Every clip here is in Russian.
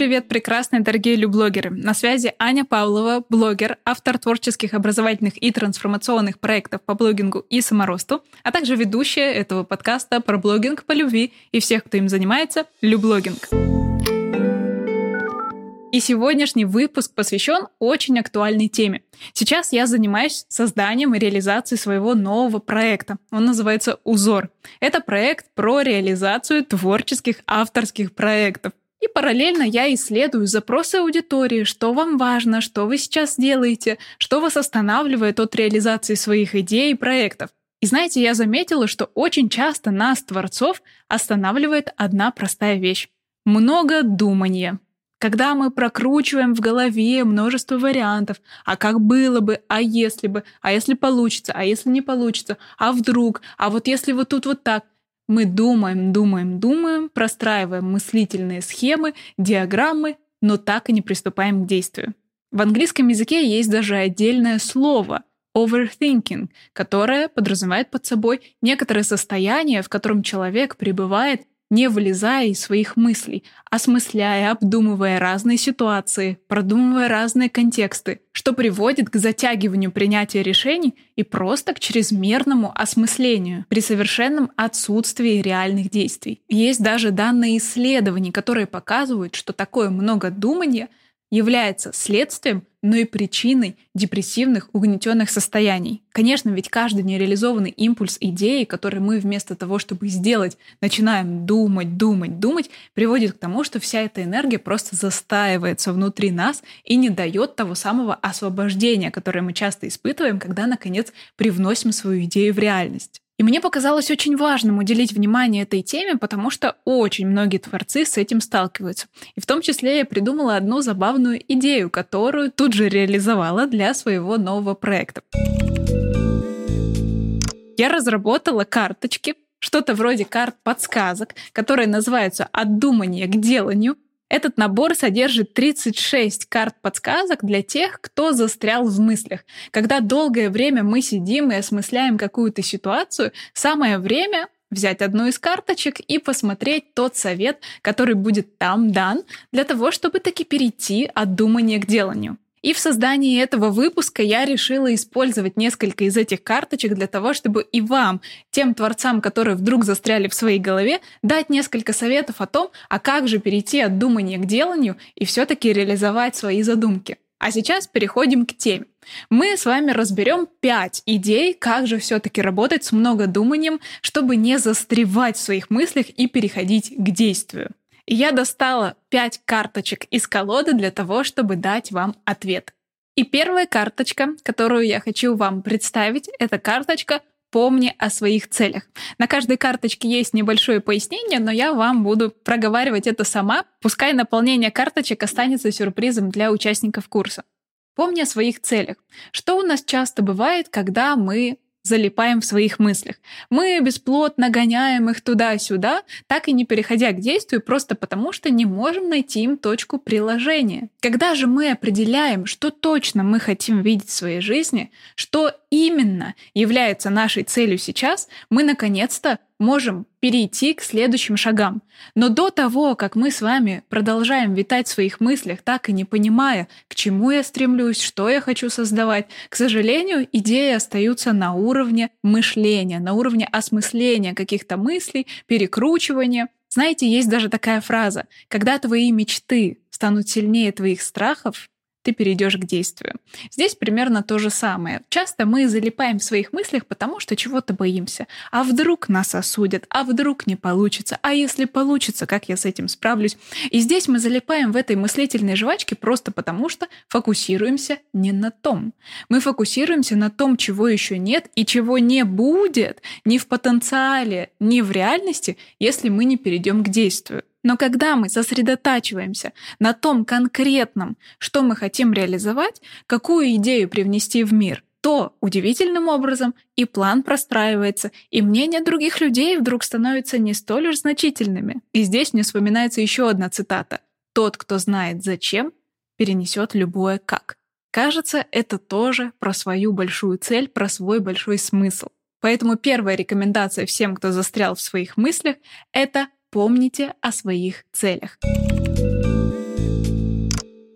привет, прекрасные дорогие люблогеры! На связи Аня Павлова, блогер, автор творческих, образовательных и трансформационных проектов по блогингу и саморосту, а также ведущая этого подкаста про блогинг по любви и всех, кто им занимается, люблогинг. И сегодняшний выпуск посвящен очень актуальной теме. Сейчас я занимаюсь созданием и реализацией своего нового проекта. Он называется «Узор». Это проект про реализацию творческих авторских проектов. И параллельно я исследую запросы аудитории, что вам важно, что вы сейчас делаете, что вас останавливает от реализации своих идей и проектов. И знаете, я заметила, что очень часто нас, творцов, останавливает одна простая вещь. Много думания. Когда мы прокручиваем в голове множество вариантов, а как было бы, а если бы, а если получится, а если не получится, а вдруг, а вот если вот тут вот так, мы думаем, думаем, думаем, простраиваем мыслительные схемы, диаграммы, но так и не приступаем к действию. В английском языке есть даже отдельное слово overthinking, которое подразумевает под собой некоторое состояние, в котором человек пребывает не вылезая из своих мыслей, осмысляя, обдумывая разные ситуации, продумывая разные контексты, что приводит к затягиванию принятия решений и просто к чрезмерному осмыслению при совершенном отсутствии реальных действий. Есть даже данные исследований, которые показывают, что такое многодумание является следствием но и причиной депрессивных угнетенных состояний. Конечно, ведь каждый нереализованный импульс идеи, который мы вместо того, чтобы сделать, начинаем думать, думать, думать, приводит к тому, что вся эта энергия просто застаивается внутри нас и не дает того самого освобождения, которое мы часто испытываем, когда, наконец, привносим свою идею в реальность. И мне показалось очень важным уделить внимание этой теме, потому что очень многие творцы с этим сталкиваются. И в том числе я придумала одну забавную идею, которую тут же реализовала для своего нового проекта. Я разработала карточки, что-то вроде карт подсказок, которые называются «От думания к деланию», этот набор содержит 36 карт подсказок для тех, кто застрял в мыслях. Когда долгое время мы сидим и осмысляем какую-то ситуацию, самое время взять одну из карточек и посмотреть тот совет, который будет там дан, для того, чтобы таки перейти от думания к деланию. И в создании этого выпуска я решила использовать несколько из этих карточек для того, чтобы и вам, тем творцам, которые вдруг застряли в своей голове, дать несколько советов о том, а как же перейти от думания к деланию и все-таки реализовать свои задумки. А сейчас переходим к теме. Мы с вами разберем пять идей, как же все-таки работать с многодуманием, чтобы не застревать в своих мыслях и переходить к действию я достала 5 карточек из колоды для того, чтобы дать вам ответ. И первая карточка, которую я хочу вам представить, это карточка «Помни о своих целях». На каждой карточке есть небольшое пояснение, но я вам буду проговаривать это сама. Пускай наполнение карточек останется сюрпризом для участников курса. Помни о своих целях. Что у нас часто бывает, когда мы залипаем в своих мыслях. Мы бесплотно гоняем их туда-сюда, так и не переходя к действию, просто потому что не можем найти им точку приложения. Когда же мы определяем, что точно мы хотим видеть в своей жизни, что именно является нашей целью сейчас, мы наконец-то можем перейти к следующим шагам. Но до того, как мы с вами продолжаем витать в своих мыслях, так и не понимая, к чему я стремлюсь, что я хочу создавать, к сожалению, идеи остаются на уровне мышления, на уровне осмысления каких-то мыслей, перекручивания. Знаете, есть даже такая фраза, когда твои мечты станут сильнее твоих страхов, ты перейдешь к действию. Здесь примерно то же самое. Часто мы залипаем в своих мыслях, потому что чего-то боимся. А вдруг нас осудят? А вдруг не получится? А если получится, как я с этим справлюсь? И здесь мы залипаем в этой мыслительной жвачке просто потому, что фокусируемся не на том. Мы фокусируемся на том, чего еще нет и чего не будет ни в потенциале, ни в реальности, если мы не перейдем к действию. Но когда мы сосредотачиваемся на том конкретном, что мы хотим реализовать, какую идею привнести в мир, то удивительным образом и план простраивается, и мнения других людей вдруг становятся не столь уж значительными. И здесь мне вспоминается еще одна цитата. «Тот, кто знает зачем, перенесет любое как». Кажется, это тоже про свою большую цель, про свой большой смысл. Поэтому первая рекомендация всем, кто застрял в своих мыслях, это помните о своих целях.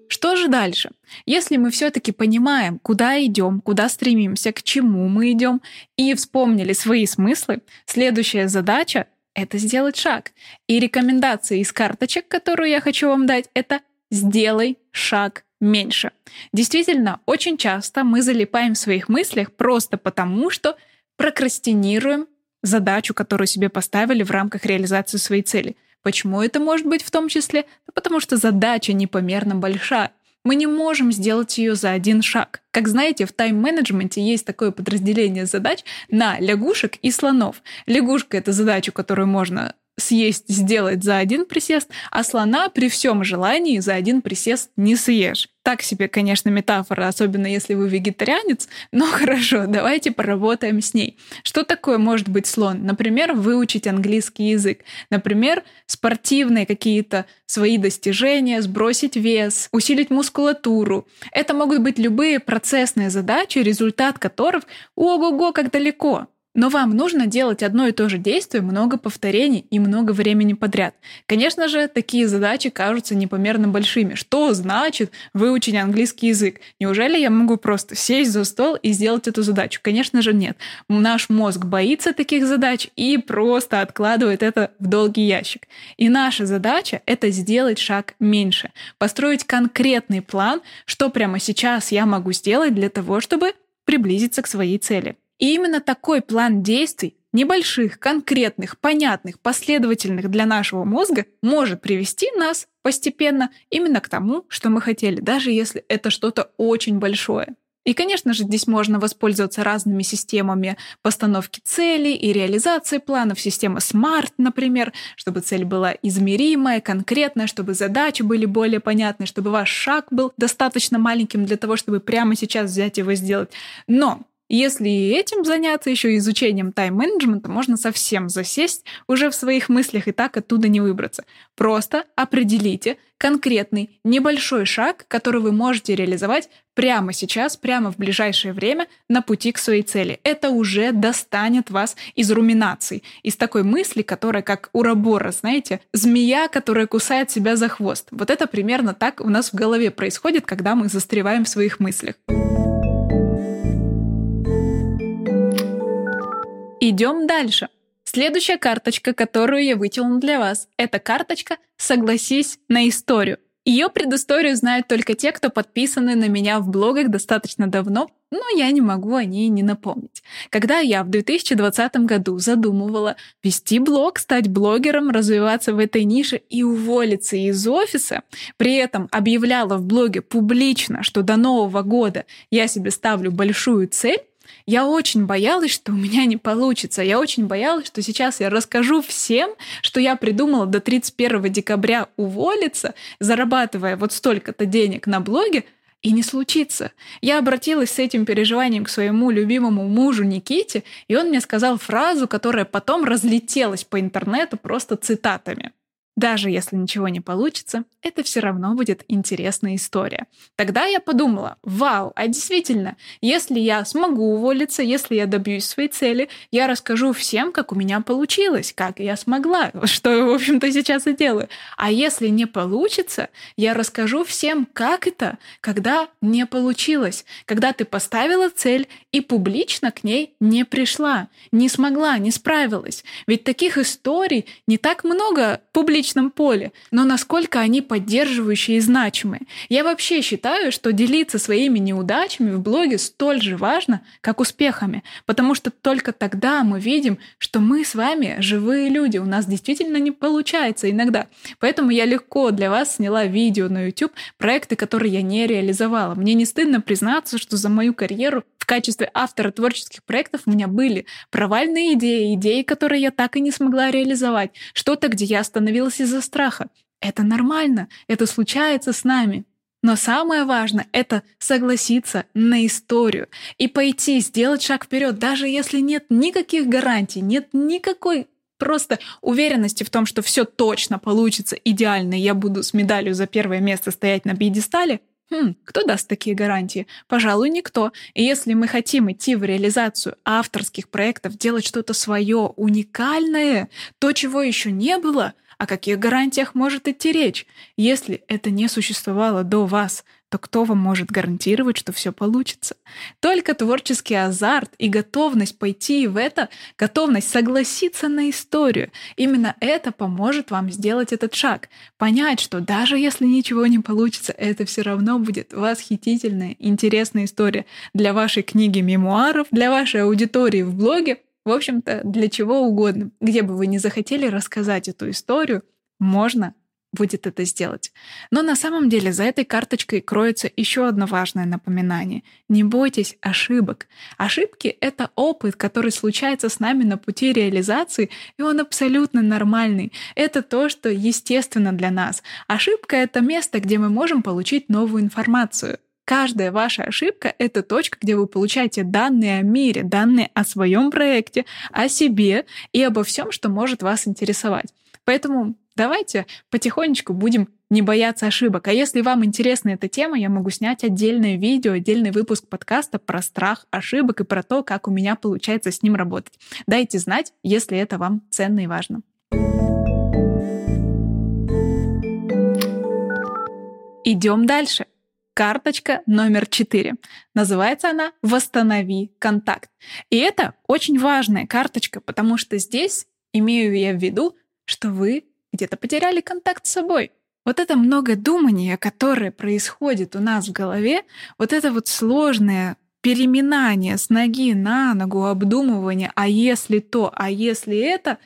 Что же дальше? Если мы все-таки понимаем, куда идем, куда стремимся, к чему мы идем, и вспомнили свои смыслы, следующая задача — это сделать шаг. И рекомендация из карточек, которую я хочу вам дать, это «сделай шаг меньше». Действительно, очень часто мы залипаем в своих мыслях просто потому, что прокрастинируем задачу, которую себе поставили в рамках реализации своей цели. Почему это может быть в том числе? потому что задача непомерно большая. Мы не можем сделать ее за один шаг. Как знаете, в тайм-менеджменте есть такое подразделение задач на лягушек и слонов. Лягушка — это задачу, которую можно съесть, сделать за один присест, а слона при всем желании за один присест не съешь. Так себе, конечно, метафора, особенно если вы вегетарианец, но хорошо, давайте поработаем с ней. Что такое может быть слон? Например, выучить английский язык. Например, спортивные какие-то свои достижения, сбросить вес, усилить мускулатуру. Это могут быть любые процессные задачи, результат которых ого-го, как далеко. Но вам нужно делать одно и то же действие, много повторений и много времени подряд. Конечно же, такие задачи кажутся непомерно большими. Что значит выучить английский язык? Неужели я могу просто сесть за стол и сделать эту задачу? Конечно же, нет. Наш мозг боится таких задач и просто откладывает это в долгий ящик. И наша задача — это сделать шаг меньше, построить конкретный план, что прямо сейчас я могу сделать для того, чтобы приблизиться к своей цели. И именно такой план действий, небольших, конкретных, понятных, последовательных для нашего мозга, может привести нас постепенно именно к тому, что мы хотели, даже если это что-то очень большое. И, конечно же, здесь можно воспользоваться разными системами постановки целей и реализации планов. Система SMART, например, чтобы цель была измеримая, конкретная, чтобы задачи были более понятны, чтобы ваш шаг был достаточно маленьким для того, чтобы прямо сейчас взять его сделать. Но если этим заняться, еще изучением тайм-менеджмента, можно совсем засесть уже в своих мыслях и так оттуда не выбраться. Просто определите конкретный небольшой шаг, который вы можете реализовать прямо сейчас, прямо в ближайшее время на пути к своей цели. Это уже достанет вас из руминаций, из такой мысли, которая как урабора, знаете, змея, которая кусает себя за хвост. Вот это примерно так у нас в голове происходит, когда мы застреваем в своих мыслях. Идем дальше. Следующая карточка, которую я вытянула для вас, это карточка «Согласись на историю». Ее предысторию знают только те, кто подписаны на меня в блогах достаточно давно, но я не могу о ней не напомнить. Когда я в 2020 году задумывала вести блог, стать блогером, развиваться в этой нише и уволиться из офиса, при этом объявляла в блоге публично, что до Нового года я себе ставлю большую цель, я очень боялась, что у меня не получится. Я очень боялась, что сейчас я расскажу всем, что я придумала до 31 декабря уволиться, зарабатывая вот столько-то денег на блоге, и не случится. Я обратилась с этим переживанием к своему любимому мужу Никите, и он мне сказал фразу, которая потом разлетелась по интернету просто цитатами. Даже если ничего не получится, это все равно будет интересная история. Тогда я подумала, вау, а действительно, если я смогу уволиться, если я добьюсь своей цели, я расскажу всем, как у меня получилось, как я смогла, что, в общем-то, сейчас и делаю. А если не получится, я расскажу всем, как это, когда не получилось, когда ты поставила цель и публично к ней не пришла, не смогла, не справилась. Ведь таких историй не так много публично личном поле, но насколько они поддерживающие и значимые. Я вообще считаю, что делиться своими неудачами в блоге столь же важно, как успехами, потому что только тогда мы видим, что мы с вами живые люди, у нас действительно не получается иногда. Поэтому я легко для вас сняла видео на YouTube, проекты, которые я не реализовала. Мне не стыдно признаться, что за мою карьеру в качестве автора творческих проектов у меня были провальные идеи, идеи, которые я так и не смогла реализовать, что-то, где я остановилась из-за страха. Это нормально, это случается с нами. Но самое важное — это согласиться на историю и пойти, сделать шаг вперед, даже если нет никаких гарантий, нет никакой просто уверенности в том, что все точно получится идеально, я буду с медалью за первое место стоять на пьедестале — Хм, кто даст такие гарантии? Пожалуй, никто. И если мы хотим идти в реализацию авторских проектов, делать что-то свое, уникальное, то, чего еще не было, О каких гарантиях может идти речь? Если это не существовало до вас, то кто вам может гарантировать, что все получится? Только творческий азарт и готовность пойти в это, готовность согласиться на историю, именно это поможет вам сделать этот шаг. Понять, что даже если ничего не получится, это все равно будет восхитительная, интересная история для вашей книги мемуаров, для вашей аудитории в блоге, в общем-то, для чего угодно. Где бы вы ни захотели рассказать эту историю, можно будет это сделать. Но на самом деле за этой карточкой кроется еще одно важное напоминание. Не бойтесь ошибок. Ошибки — это опыт, который случается с нами на пути реализации, и он абсолютно нормальный. Это то, что естественно для нас. Ошибка — это место, где мы можем получить новую информацию. Каждая ваша ошибка — это точка, где вы получаете данные о мире, данные о своем проекте, о себе и обо всем, что может вас интересовать. Поэтому давайте потихонечку будем не бояться ошибок. А если вам интересна эта тема, я могу снять отдельное видео, отдельный выпуск подкаста про страх ошибок и про то, как у меня получается с ним работать. Дайте знать, если это вам ценно и важно. Идем дальше. Карточка номер четыре. Называется она «Восстанови контакт». И это очень важная карточка, потому что здесь имею я в виду, что вы где-то потеряли контакт с собой. Вот это многодумание, которое происходит у нас в голове, вот это вот сложное переминание с ноги на ногу, обдумывание, а если то, а если это,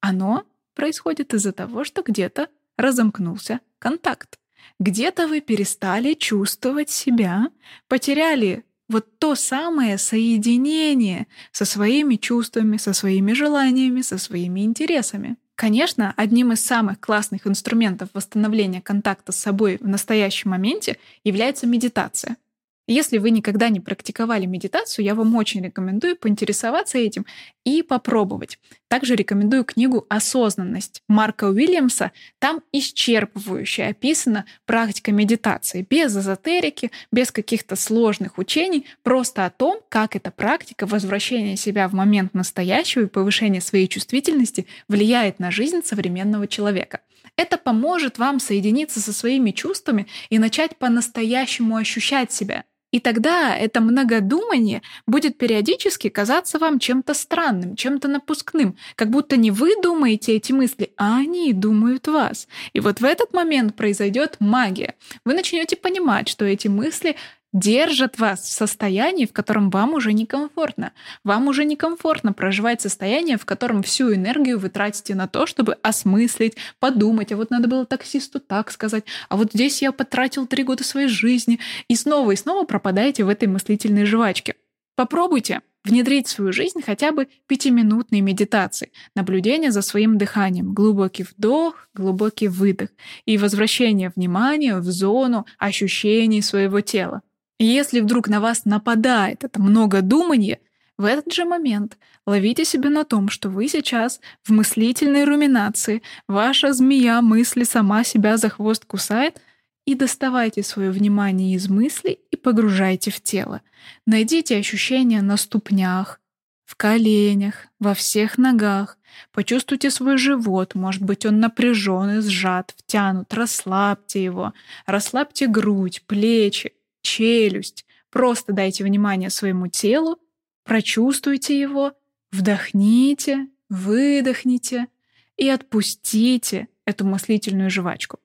оно происходит из-за того, что где-то разомкнулся контакт. Где-то вы перестали чувствовать себя, потеряли вот то самое соединение со своими чувствами, со своими желаниями, со своими интересами. Конечно, одним из самых классных инструментов восстановления контакта с собой в настоящем моменте является медитация. Если вы никогда не практиковали медитацию, я вам очень рекомендую поинтересоваться этим и попробовать. Также рекомендую книгу «Осознанность» Марка Уильямса. Там исчерпывающе описана практика медитации, без эзотерики, без каких-то сложных учений, просто о том, как эта практика возвращения себя в момент настоящего и повышения своей чувствительности влияет на жизнь современного человека. Это поможет вам соединиться со своими чувствами и начать по-настоящему ощущать себя – и тогда это многодумание будет периодически казаться вам чем-то странным, чем-то напускным, как будто не вы думаете эти мысли, а они думают вас. И вот в этот момент произойдет магия. Вы начнете понимать, что эти мысли держат вас в состоянии, в котором вам уже некомфортно. Вам уже некомфортно проживать состояние, в котором всю энергию вы тратите на то, чтобы осмыслить, подумать, а вот надо было таксисту так сказать, а вот здесь я потратил три года своей жизни, и снова и снова пропадаете в этой мыслительной жвачке. Попробуйте внедрить в свою жизнь хотя бы пятиминутные медитации, наблюдение за своим дыханием, глубокий вдох, глубокий выдох и возвращение внимания в зону ощущений своего тела. Если вдруг на вас нападает это много думания, в этот же момент ловите себя на том, что вы сейчас в мыслительной руминации, ваша змея мысли сама себя за хвост кусает, и доставайте свое внимание из мыслей и погружайте в тело. Найдите ощущения на ступнях, в коленях, во всех ногах. Почувствуйте свой живот, может быть, он напряжен и сжат, втянут. Расслабьте его. Расслабьте грудь, плечи, челюсть. Просто дайте внимание своему телу, прочувствуйте его, вдохните, выдохните и отпустите эту мыслительную жвачку.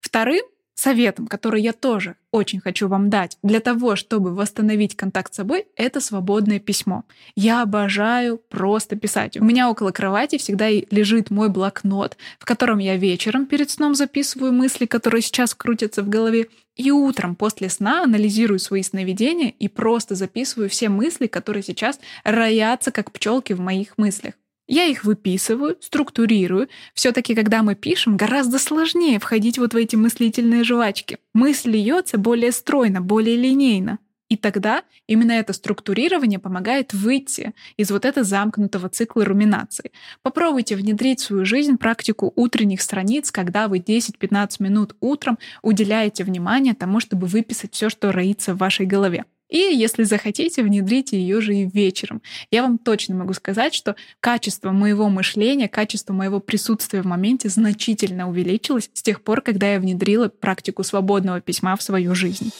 Вторым советом, который я тоже очень хочу вам дать для того, чтобы восстановить контакт с собой, это свободное письмо. Я обожаю просто писать. У меня около кровати всегда лежит мой блокнот, в котором я вечером перед сном записываю мысли, которые сейчас крутятся в голове, и утром после сна анализирую свои сновидения и просто записываю все мысли, которые сейчас роятся как пчелки в моих мыслях. Я их выписываю, структурирую. Все-таки, когда мы пишем, гораздо сложнее входить вот в эти мыслительные жвачки. Мысль льется более стройно, более линейно. И тогда именно это структурирование помогает выйти из вот этого замкнутого цикла руминации. Попробуйте внедрить в свою жизнь практику утренних страниц, когда вы 10-15 минут утром уделяете внимание тому, чтобы выписать все, что роится в вашей голове. И если захотите, внедрите ее же и вечером. Я вам точно могу сказать, что качество моего мышления, качество моего присутствия в моменте значительно увеличилось с тех пор, когда я внедрила практику свободного письма в свою жизнь.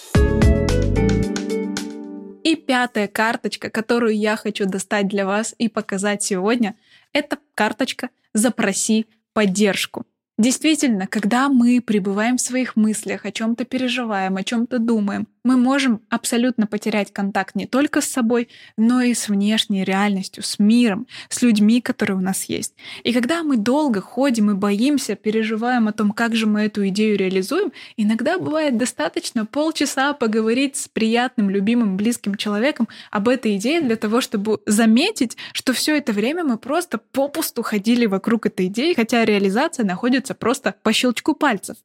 И пятая карточка, которую я хочу достать для вас и показать сегодня, это карточка «Запроси поддержку». Действительно, когда мы пребываем в своих мыслях, о чем-то переживаем, о чем-то думаем, мы можем абсолютно потерять контакт не только с собой, но и с внешней реальностью, с миром, с людьми, которые у нас есть. И когда мы долго ходим и боимся, переживаем о том, как же мы эту идею реализуем, иногда бывает достаточно полчаса поговорить с приятным, любимым, близким человеком об этой идее для того, чтобы заметить, что все это время мы просто попусту ходили вокруг этой идеи, хотя реализация находится просто по щелчку пальцев.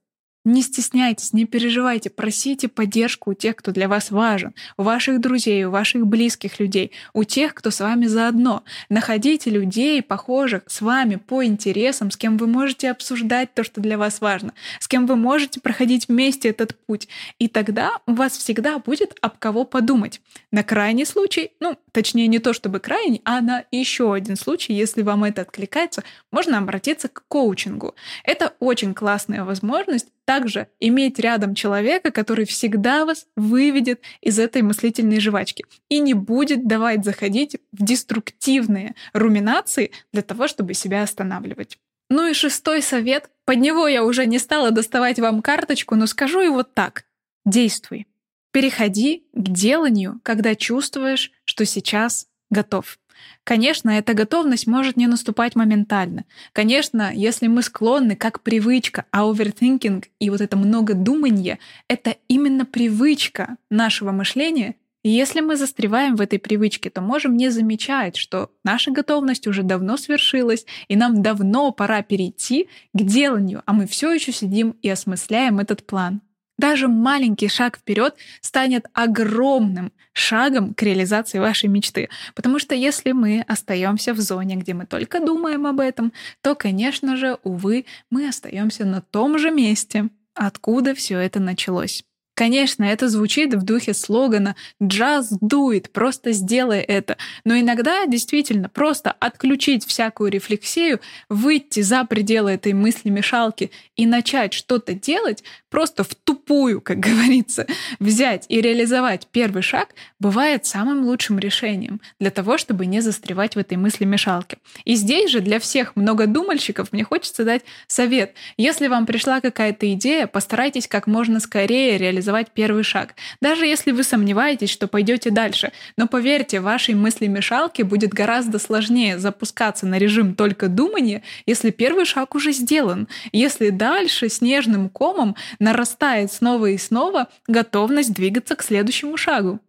Не стесняйтесь, не переживайте, просите поддержку у тех, кто для вас важен, у ваших друзей, у ваших близких людей, у тех, кто с вами заодно. Находите людей, похожих с вами по интересам, с кем вы можете обсуждать то, что для вас важно, с кем вы можете проходить вместе этот путь. И тогда у вас всегда будет об кого подумать. На крайний случай, ну, точнее не то чтобы крайний, а на еще один случай, если вам это откликается, можно обратиться к коучингу. Это очень классная возможность также иметь рядом человека, который всегда вас выведет из этой мыслительной жвачки и не будет давать заходить в деструктивные руминации для того, чтобы себя останавливать. Ну и шестой совет. Под него я уже не стала доставать вам карточку, но скажу его так. Действуй. Переходи к деланию, когда чувствуешь, что сейчас готов. Конечно, эта готовность может не наступать моментально. Конечно, если мы склонны, как привычка, а overthinking и вот это много думания — это именно привычка нашего мышления, и если мы застреваем в этой привычке, то можем не замечать, что наша готовность уже давно свершилась, и нам давно пора перейти к деланию, а мы все еще сидим и осмысляем этот план. Даже маленький шаг вперед станет огромным шагом к реализации вашей мечты. Потому что если мы остаемся в зоне, где мы только думаем об этом, то, конечно же, увы, мы остаемся на том же месте, откуда все это началось. Конечно, это звучит в духе слогана «Джаз дует, просто сделай это». Но иногда действительно просто отключить всякую рефлексию, выйти за пределы этой мысли-мешалки и начать что-то делать, просто в тупую, как говорится, взять и реализовать первый шаг, бывает самым лучшим решением для того, чтобы не застревать в этой мысли-мешалке. И здесь же для всех многодумальщиков мне хочется дать совет. Если вам пришла какая-то идея, постарайтесь как можно скорее реализовать реализовать первый шаг. Даже если вы сомневаетесь, что пойдете дальше. Но поверьте, вашей мысли-мешалке будет гораздо сложнее запускаться на режим только думания, если первый шаг уже сделан. Если дальше снежным комом нарастает снова и снова готовность двигаться к следующему шагу.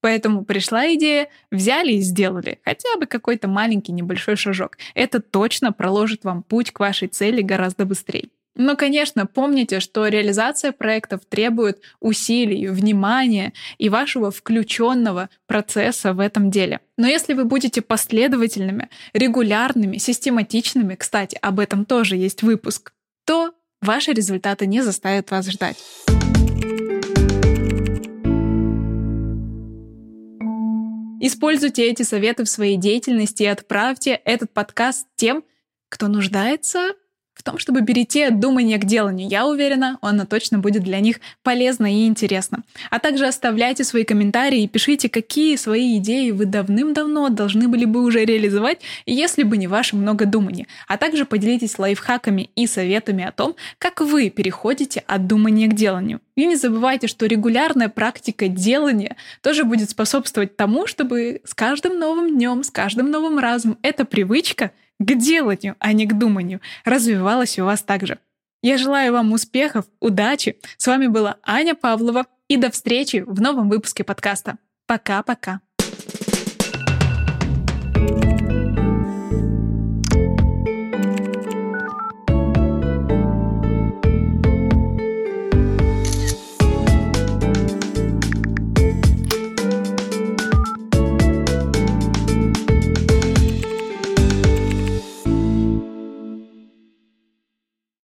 Поэтому пришла идея, взяли и сделали хотя бы какой-то маленький небольшой шажок. Это точно проложит вам путь к вашей цели гораздо быстрее. Но, конечно, помните, что реализация проектов требует усилий, внимания и вашего включенного процесса в этом деле. Но если вы будете последовательными, регулярными, систематичными, кстати, об этом тоже есть выпуск, то ваши результаты не заставят вас ждать. Используйте эти советы в своей деятельности и отправьте этот подкаст тем, кто нуждается том, чтобы перейти от думания к деланию. Я уверена, оно точно будет для них полезно и интересно. А также оставляйте свои комментарии и пишите, какие свои идеи вы давным-давно должны были бы уже реализовать, если бы не ваше много думания. А также поделитесь лайфхаками и советами о том, как вы переходите от думания к деланию. И не забывайте, что регулярная практика делания тоже будет способствовать тому, чтобы с каждым новым днем, с каждым новым разом эта привычка — к деланию, а не к думанию, развивалась у вас также. Я желаю вам успехов, удачи. С вами была Аня Павлова. И до встречи в новом выпуске подкаста. Пока-пока.